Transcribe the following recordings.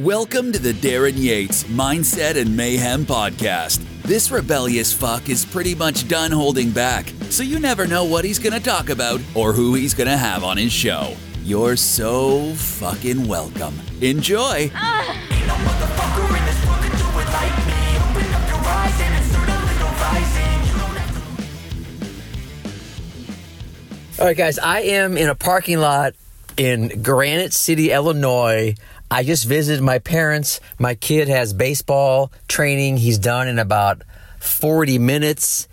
Welcome to the Darryn Yates Mindset and Mayhem Podcast. This rebellious fuck is pretty much done holding back, so you never know what he's gonna talk about or who he's gonna have on his show. You're so fucking welcome. Enjoy! All right, guys, I am in a parking lot in Granite City, Illinois. I just visited my parents. My kid has baseball training. He's done in about 40 minutes.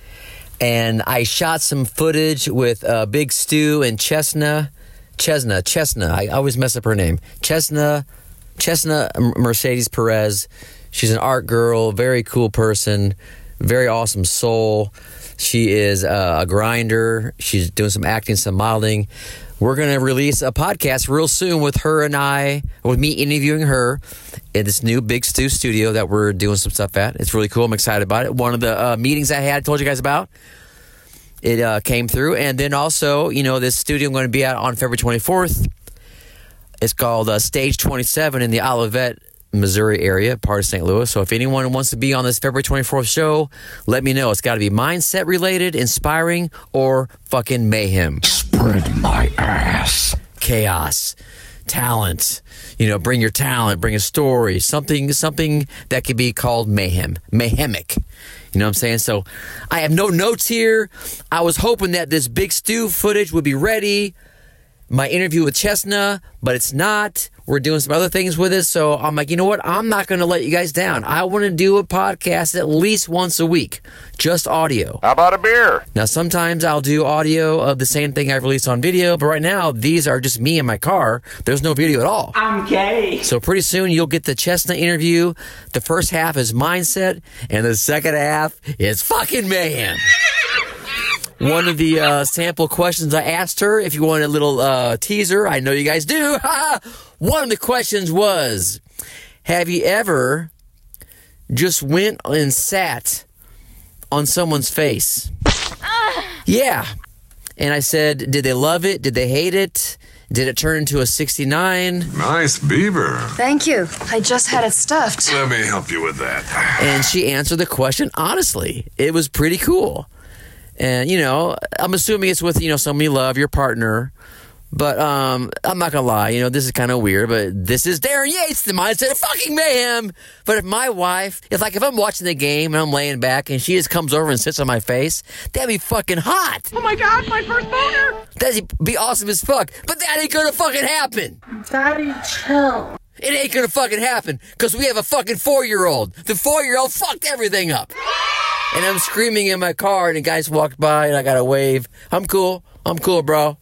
And I shot some footage with uh, Big Stu and Chesna. Chesna, Chesna. I always mess up her name. Chesna, Chesna Mercedes Perez. She's an art girl, very cool person, very awesome soul. She is uh, a grinder. She's doing some acting, some modeling. We're going to release a podcast real soon with her and I, with me interviewing her in this new Big Stu studio that we're doing some stuff at. It's really cool. I'm excited about it. One of the uh, meetings I had, I told you guys about, it uh, came through. And then also, you know, this studio I'm going to be at on February 24th. It's called uh, Stage 27 in the Olivette, Missouri area, part of St. Louis. So if anyone wants to be on this February 24th show, let me know. It's got to be mindset related, inspiring, or fucking mayhem. Spread my ass. Chaos, talent. You know, bring your talent, bring a story, something, something that could be called mayhem, mayhemic. You know what I'm saying? So I have no notes here. I was hoping that this big stew footage would be ready. My interview with Chesna, but it's not. We're doing some other things with it. So I'm like, you know what? I'm not going to let you guys down. I want to do a podcast at least once a week, just audio. How about a beer? Now, sometimes I'll do audio of the same thing I've released on video, but right now, these are just me in my car. There's no video at all. I'm gay. So pretty soon you'll get the Chestnut interview. The first half is mindset, and the second half is fucking mayhem. One of the uh, sample questions I asked her, if you want a little uh, teaser, I know you guys do. One of the questions was, have you ever just went and sat on someone's face? Yeah. And I said, did they love it? Did they hate it? Did it turn into a 69? Nice beaver. Thank you. I just had it stuffed. Let me help you with that. And she answered the question honestly. It was pretty cool. And, you know, I'm assuming it's with, you know, someone you love, your partner. But um, I'm not gonna lie, you know, this is kind of weird, but this is Darryn Yates, the mindset of fucking mayhem. But if my wife, if like if I'm watching the game and I'm laying back and she just comes over and sits on my face, that'd be fucking hot. Oh my god, my first boner! That'd be awesome as fuck. But that ain't gonna fucking happen. Daddy, chill. It ain't gonna fucking happen because we have a fucking four year old. The four year old fucked everything up. And I'm screaming in my car, and the guys walked by, and I got a wave. I'm cool. I'm cool, bro.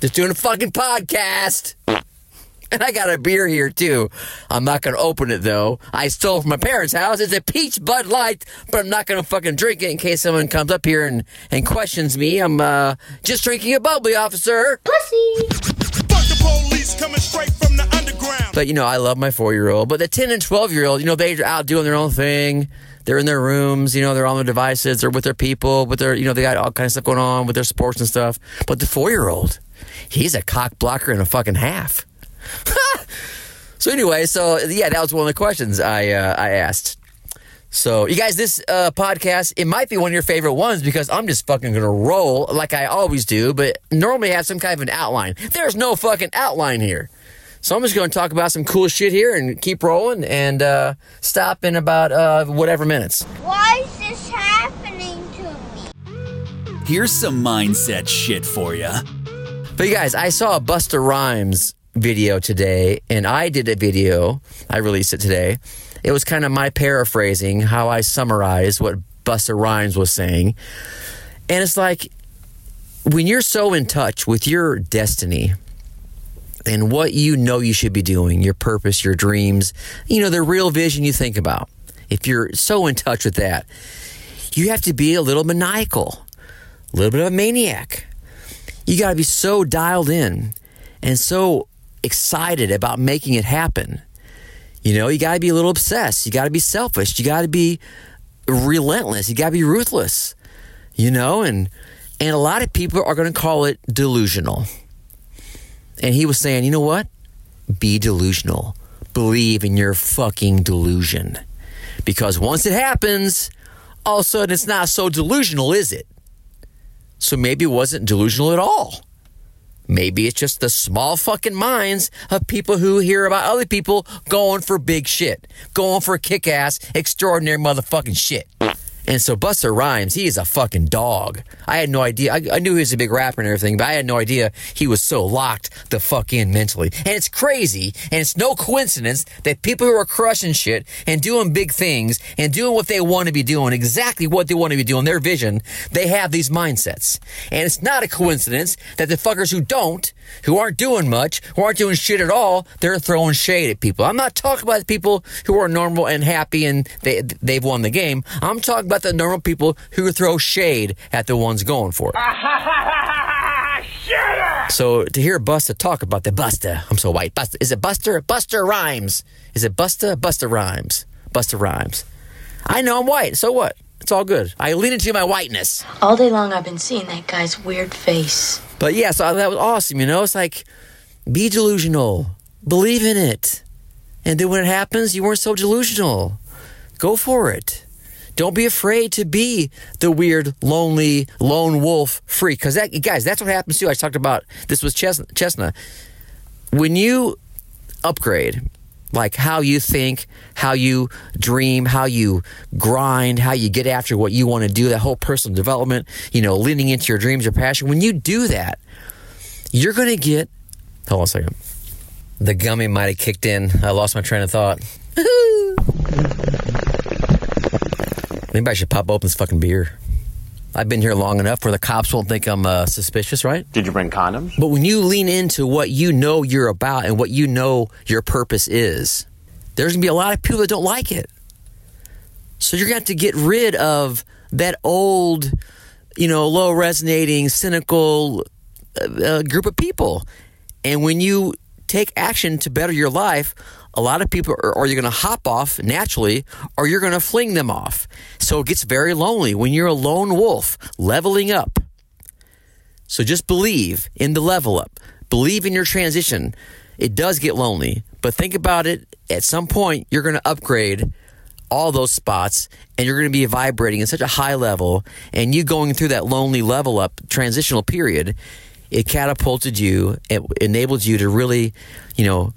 Just doing a fucking podcast. And I got a beer here too. I'm not gonna open it though. I stole it from my parents' house. It's a peach Bud Light, but I'm not gonna fucking drink it in case someone comes up here and, and questions me. I'm uh, just drinking a bubbly, officer. Fuck the police coming straight from the underground. But you know, I love my four year old. But the ten and twelve year old, you know, they're out doing their own thing. They're in their rooms, you know, they're on their devices, they're with their people, with their, you know, they got all kinds of stuff going on with their sports and stuff. But the four year old, he's a cock blocker and a fucking half. so anyway, so yeah, that was one of the questions I uh, I asked. So you guys, this uh, podcast it might be one of your favorite ones because I'm just fucking gonna roll like I always do, but normally have some kind of an outline. There's no fucking outline here. So I'm just going to talk about some cool shit here and keep rolling and uh, stop in about uh, whatever minutes. Why is this happening to me? Here's some mindset shit for you. But you guys, I saw a Buster Rhymes video today, and I did a video. I released it today. It was kind of my paraphrasing how I summarized what Buster Rhymes was saying. And it's like when you're so in touch with your destiny and what you know you should be doing, your purpose, your dreams, you know, the real vision you think about. If you're so in touch with that, you have to be a little maniacal, a little bit of a maniac. You got to be so dialed in and so excited about making it happen. You know, you got to be a little obsessed. You got to be selfish. You got to be relentless. You got to be ruthless. You know, and and a lot of people are going to call it delusional. And he was saying, you know what? Be delusional, believe in your fucking delusion. Because once it happens, all of a sudden it's not so delusional, is it? So maybe it wasn't delusional at all. Maybe it's just the small fucking minds of people who hear about other people going for big shit, going for kick ass, extraordinary motherfucking shit. And so Buster Rhymes, he is a fucking dog. I had no idea. I, I knew he was a big rapper and everything, but I had no idea he was so locked the fuck in mentally. And it's crazy, and it's no coincidence that people who are crushing shit and doing big things and doing what they want to be doing, exactly what they want to be doing, their vision, they have these mindsets. And it's not a coincidence that the fuckers who don't, who aren't doing much, who aren't doing shit at all, they're throwing shade at people. I'm not talking about people who are normal and happy and they, they've won the game. I'm talking about the normal people who throw shade at the ones going for it. So to hear Busta talk about the Busta, I'm so white. Busta, is it Buster? Buster Rhymes. Is it Busta? Busta Rhymes. Busta Rhymes. I know I'm white. So what? It's all good. I lean into my whiteness. All day long, I've been seeing that guy's weird face. But yeah, so that was awesome. You know, it's like be delusional, believe in it, and then when it happens, you weren't so delusional. Go for it. Don't be afraid to be the weird, lonely, lone wolf freak. Because that, guys, that's what happens too. I talked about this was Ches- Chestnut. When you upgrade, like how you think, how you dream, how you grind, how you get after what you want to do, that whole personal development, you know, leaning into your dreams, your passion. When you do that, you're going to get. Hold on a second. The gummy might have kicked in. I lost my train of thought. Maybe I should pop open this fucking beer. I've been here long enough where the cops won't think I'm uh, suspicious, right? Did you bring condoms? But when you lean into what you know you're about and what you know your purpose is, there's gonna be a lot of people that don't like it. So you're gonna have to get rid of that old, you know, low resonating, cynical uh, uh, group of people. And when you take action to better your life, a lot of people are, are going to hop off naturally or you're going to fling them off. So it gets very lonely when you're a lone wolf leveling up. So just believe in the level up. Believe in your transition. It does get lonely, but think about it. At some point, you're going to upgrade all those spots and you're going to be vibrating at such a high level and you going through that lonely level up transitional period it catapulted you it enabled you to really you know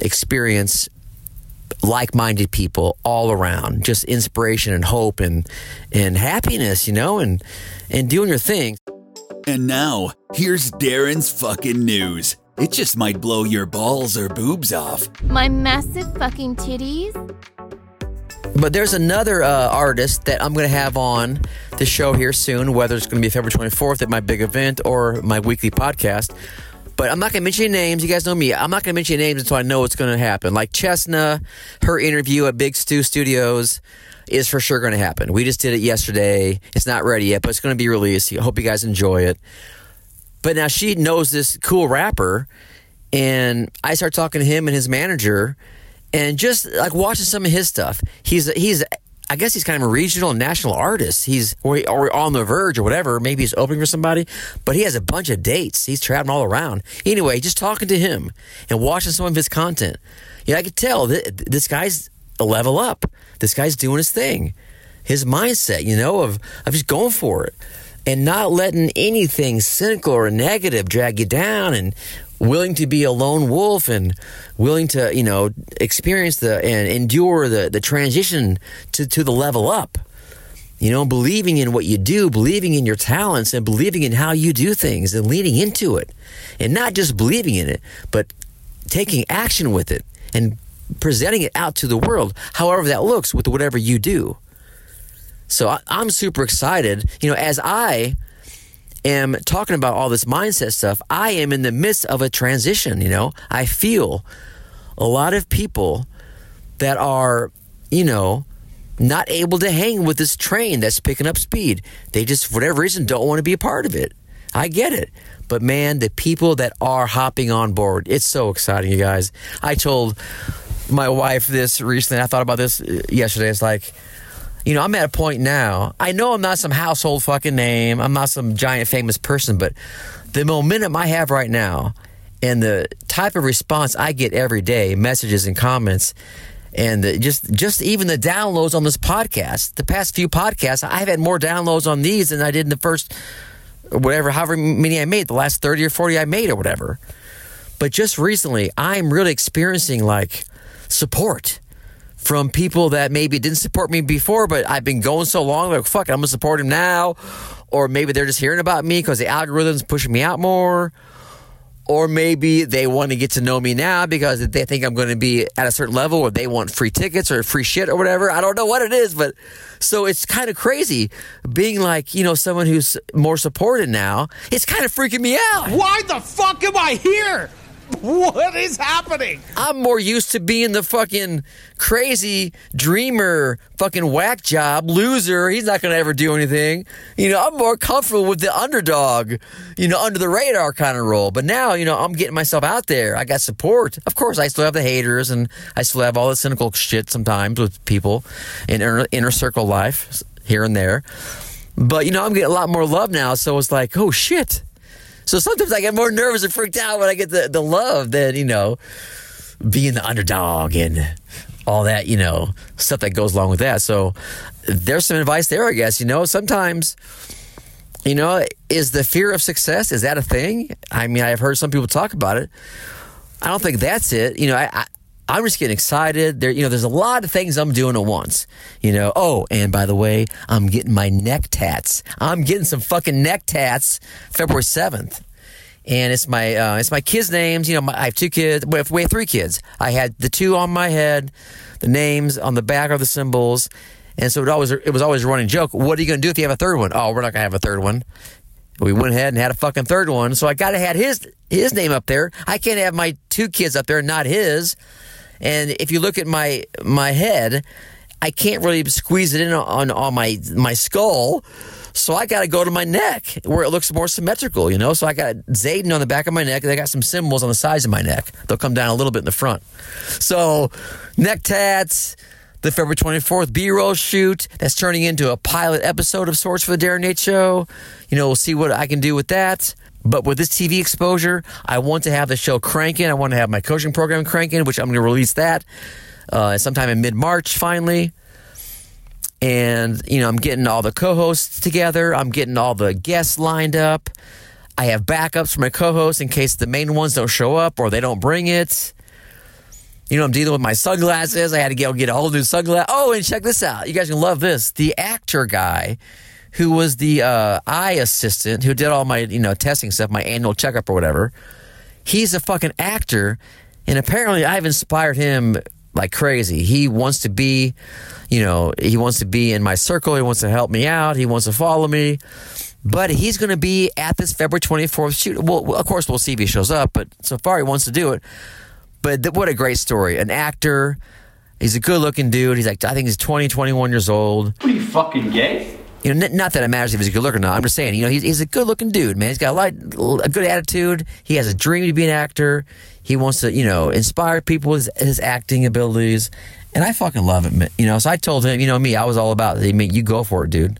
experience like-minded people all around just inspiration and hope and and happiness you know and and doing your thing And now, here's Darryn's fucking news. It just might blow your balls or boobs off. My massive fucking titties. But there's another uh, artist that I'm going to have on the show here soon, whether it's going to be February 24th at my big event or my weekly podcast. But I'm not going to mention names. You guys know me. I'm not going to mention names until I know what's going to happen. Like Chesna, her interview at Big Stew Studios is for sure going to happen. We just did it yesterday. It's not ready yet, but it's going to be released. I hope you guys enjoy it. But now she knows this cool rapper, and I start talking to him and his manager, and just like watching some of his stuff. He's he's I guess he's kind of a regional and national artist. He's or, or on the verge or whatever. Maybe he's opening for somebody, but he has a bunch of dates. He's traveling all around. Anyway, just talking to him and watching some of his content, yeah, I could tell that this guy's a level up. This guy's doing his thing. His mindset, you know, of of just going for it and not letting anything cynical or negative drag you down and willing to be a lone wolf and willing to you know experience the and endure the the transition to to the level up. You know believing in what you do believing in your talents and believing in how you do things and leaning into it. And not just believing in it but taking action with it and presenting it out to the world however that looks with whatever you do. So I, I'm super excited. You know, as I am talking about all this mindset stuff, I am in the midst of a transition. You know, I feel a lot of people that are, you know, not able to hang with this train that's picking up speed. They just, for whatever reason, don't want to be a part of it. I get it. But man, the people that are hopping on board, it's so exciting, you guys. I told my wife this recently. I thought about this uh, yesterday. It's like, you know, I'm at a point now. I know I'm not some household fucking name. I'm not some giant famous person, but the momentum I have right now and the type of response I get every day, messages and comments, and the, just just even the downloads on this podcast. The past few podcasts, I've had more downloads on these than I did in the first whatever, however many I made, the last thirty or forty I made or whatever. But just recently, I'm really experiencing like support from people that maybe didn't support me before, but I've been going so long, like, fuck, I'm gonna support him now. Or maybe they're just hearing about me because the algorithm's pushing me out more. Or maybe they want to get to know me now because they think I'm going to be at a certain level or they want free tickets or free shit or whatever. I don't know what it is, but so it's kind of crazy being like, you know, someone who's more supported now. It's kind of freaking me out. Why the fuck am I here? What is happening? I'm more used to being the fucking crazy dreamer, fucking whack job, loser. He's not going to ever do anything. You know, I'm more comfortable with the underdog, you know, under the radar kind of role. But now, you know, I'm getting myself out there. I got support. Of course, I still have the haters and I still have all the cynical shit sometimes with people in inner, inner circle life here and there. But, you know, I'm getting a lot more love now. So it's like, oh shit. So sometimes I get more nervous and freaked out when I get the, the love than, you know, being the underdog and all that, you know, stuff that goes along with that. So there's some advice there, I guess. You know, sometimes, you know, is the fear of success, is that a thing? I mean, I've heard some people talk about it. I don't think that's it. You know, I, I I'm just getting excited. There, you know, there's a lot of things I'm doing at once. You know, oh, and by the way, I'm getting my neck tats. I'm getting some fucking neck tats February 7th. And it's my uh, it's my kids' names. You know, my, I have two kids. We have, three kids. I had the two on my head, the names on the back are the symbols, and so it always it was always a running joke. What are you going to do if you have a third one? Oh, we're not going to have a third one. We went ahead and had a fucking third one, so I got to have his his name up there. I can't have my two kids up there, and not his. And if you look at my my head, I can't really squeeze it in on on my my skull. So I got to go to my neck where it looks more symmetrical, you know. So I got Zayden on the back of my neck, and I got some symbols on the sides of my neck. They'll come down a little bit in the front. So neck tats, the February 24th B-roll shoot that's turning into a pilot episode of sorts for the Darryn Yates Show. You know, we'll see what I can do with that. But with this TV exposure, I want to have the show cranking. I want to have my coaching program cranking, which I'm going to release that uh, sometime in mid March finally. And, you know, I'm getting all the co hosts together, I'm getting all the guests lined up. I have backups for my co hosts in case the main ones don't show up or they don't bring it. You know, I'm dealing with my sunglasses. I had to go get a whole new sunglass. Oh, and check this out. You guys can love this. The actor guy who was the uh, eye assistant who did all my, you know, testing stuff, my annual checkup or whatever. He's a fucking actor. And apparently I've inspired him like crazy. He wants to be, you know, he wants to be in my circle. He wants to help me out. He wants to follow me. But he's going to be at this February 24th shoot. Well, of course, we'll see if he shows up, but so far he wants to do it. But th- what a great story. An actor. He's a good looking dude. He's like, I think he's 20, 21 years old. What are you fucking gay? You know, not that it matters if he's a good looker or not. I'm just saying, you know, he's, he's a good looking dude, man. He's got a lot, a good attitude. He has a dream to be an actor. He wants to, you know, inspire people with his, his acting abilities. And I fucking love it. You know, so I told him, you know, me, I was all about. I mean, you go for it, dude.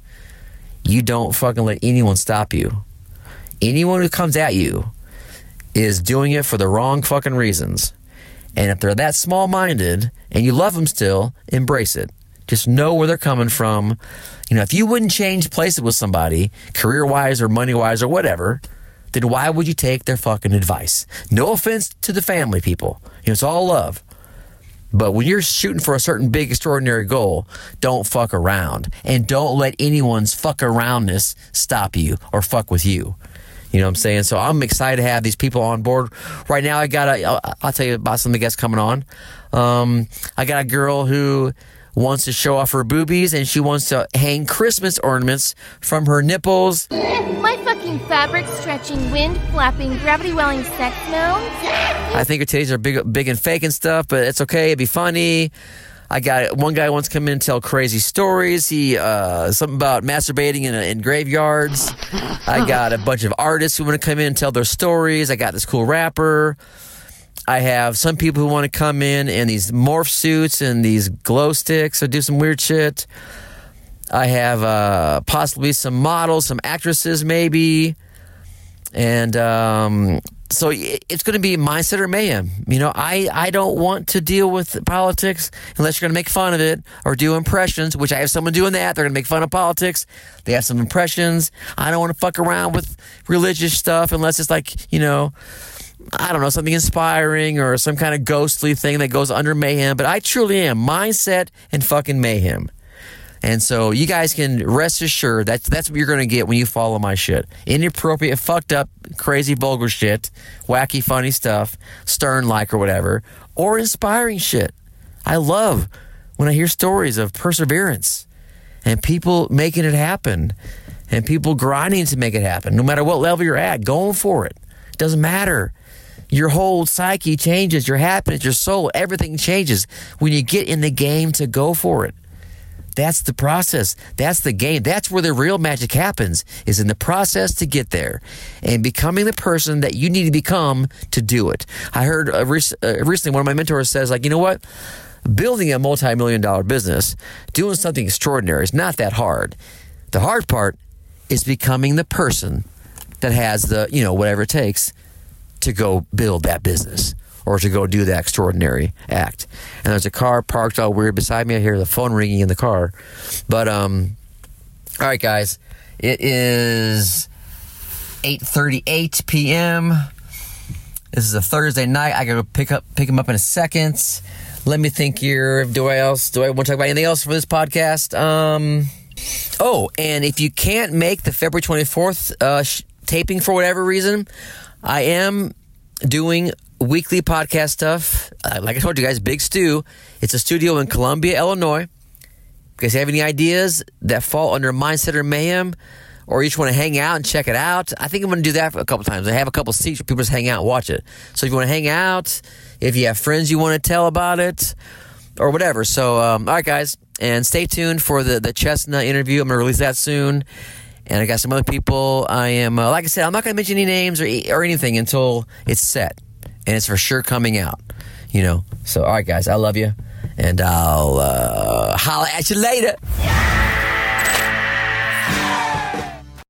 You don't fucking let anyone stop you. Anyone who comes at you is doing it for the wrong fucking reasons. And if they're that small minded and you love them still, embrace it. Just know where they're coming from. You know, if you wouldn't change places with somebody, career wise or money wise or whatever, then why would you take their fucking advice? No offense to the family people. You know, it's all love. But when you're shooting for a certain big, extraordinary goal, don't fuck around. And don't let anyone's fuck aroundness stop you or fuck with you. You know what I'm saying? So I'm excited to have these people on board. Right now, I got a, I'll, I'll tell you about some of the guests coming on. Um, I got a girl who wants to show off her boobies and she wants to hang Christmas ornaments from her nipples. My fucking fabric stretching, wind flapping, gravity welling sex moans. I think her titties are big, big and fake and stuff, but it's okay. It'd be funny. I got one guy wants to come in and tell crazy stories. He uh, something about masturbating in, in graveyards. I got a bunch of artists who want to come in and tell their stories. I got this cool rapper. I have some people who want to come in in these morph suits and these glow sticks or do some weird shit. I have uh, possibly some models, some actresses, maybe. And um, so it's going to be mindset or mayhem. You know, I, I don't want to deal with politics unless you're going to make fun of it or do impressions, which I have someone doing that. They're going to make fun of politics. They have some impressions. I don't want to fuck around with religious stuff unless it's like, you know, I don't know, something inspiring or some kind of ghostly thing that goes under mayhem. But I truly am mindset and fucking mayhem. And so you guys can rest assured that's that's what you're going to get when you follow my shit. Inappropriate, fucked up, crazy, vulgar shit, wacky, funny stuff, stern like or whatever, or inspiring shit. I love when I hear stories of perseverance and people making it happen and people grinding to make it happen, no matter what level you're at, going for it. Doesn't matter. Your whole psyche changes, your happiness, your soul, everything changes when you get in the game to go for it. That's the process. That's the game. That's where the real magic happens is in the process to get there and becoming the person that you need to become to do it. I heard uh, rec- uh, recently one of my mentors says like, you know what? Building a multi-million dollar business, doing something extraordinary is not that hard. The hard part is becoming the person that has the, you know, whatever it takes to go build that business or to go do that extraordinary act. And there's a car parked all weird beside me. I hear the phone ringing in the car. But um all right guys, it is 8:38 p.m. This is a Thursday night. I got to pick up pick him up in a second. Let me think here. Do I else do I want to talk about anything else for this podcast? Um Oh, and if you can't make the February 24th uh, sh- taping for whatever reason, I am doing weekly podcast stuff. Uh, like I told you guys, Big Stew. It's a studio in Columbia, Illinois. If you guys have any ideas that fall under Mindset or Mayhem, or you just want to hang out and check it out, I think I'm going to do that a couple times. I have a couple seats where people just hang out and watch it. So if you want to hang out, if you have friends you want to tell about it, or whatever. So, um, all right, guys, and stay tuned for the the Chestnut interview. I'm going to release that soon. And I got some other people. I am, uh, like I said, I'm not going to mention any names or or anything until it's set, and it's for sure coming out. You know. So, all right, guys, I love you, and I'll uh, holla at you later.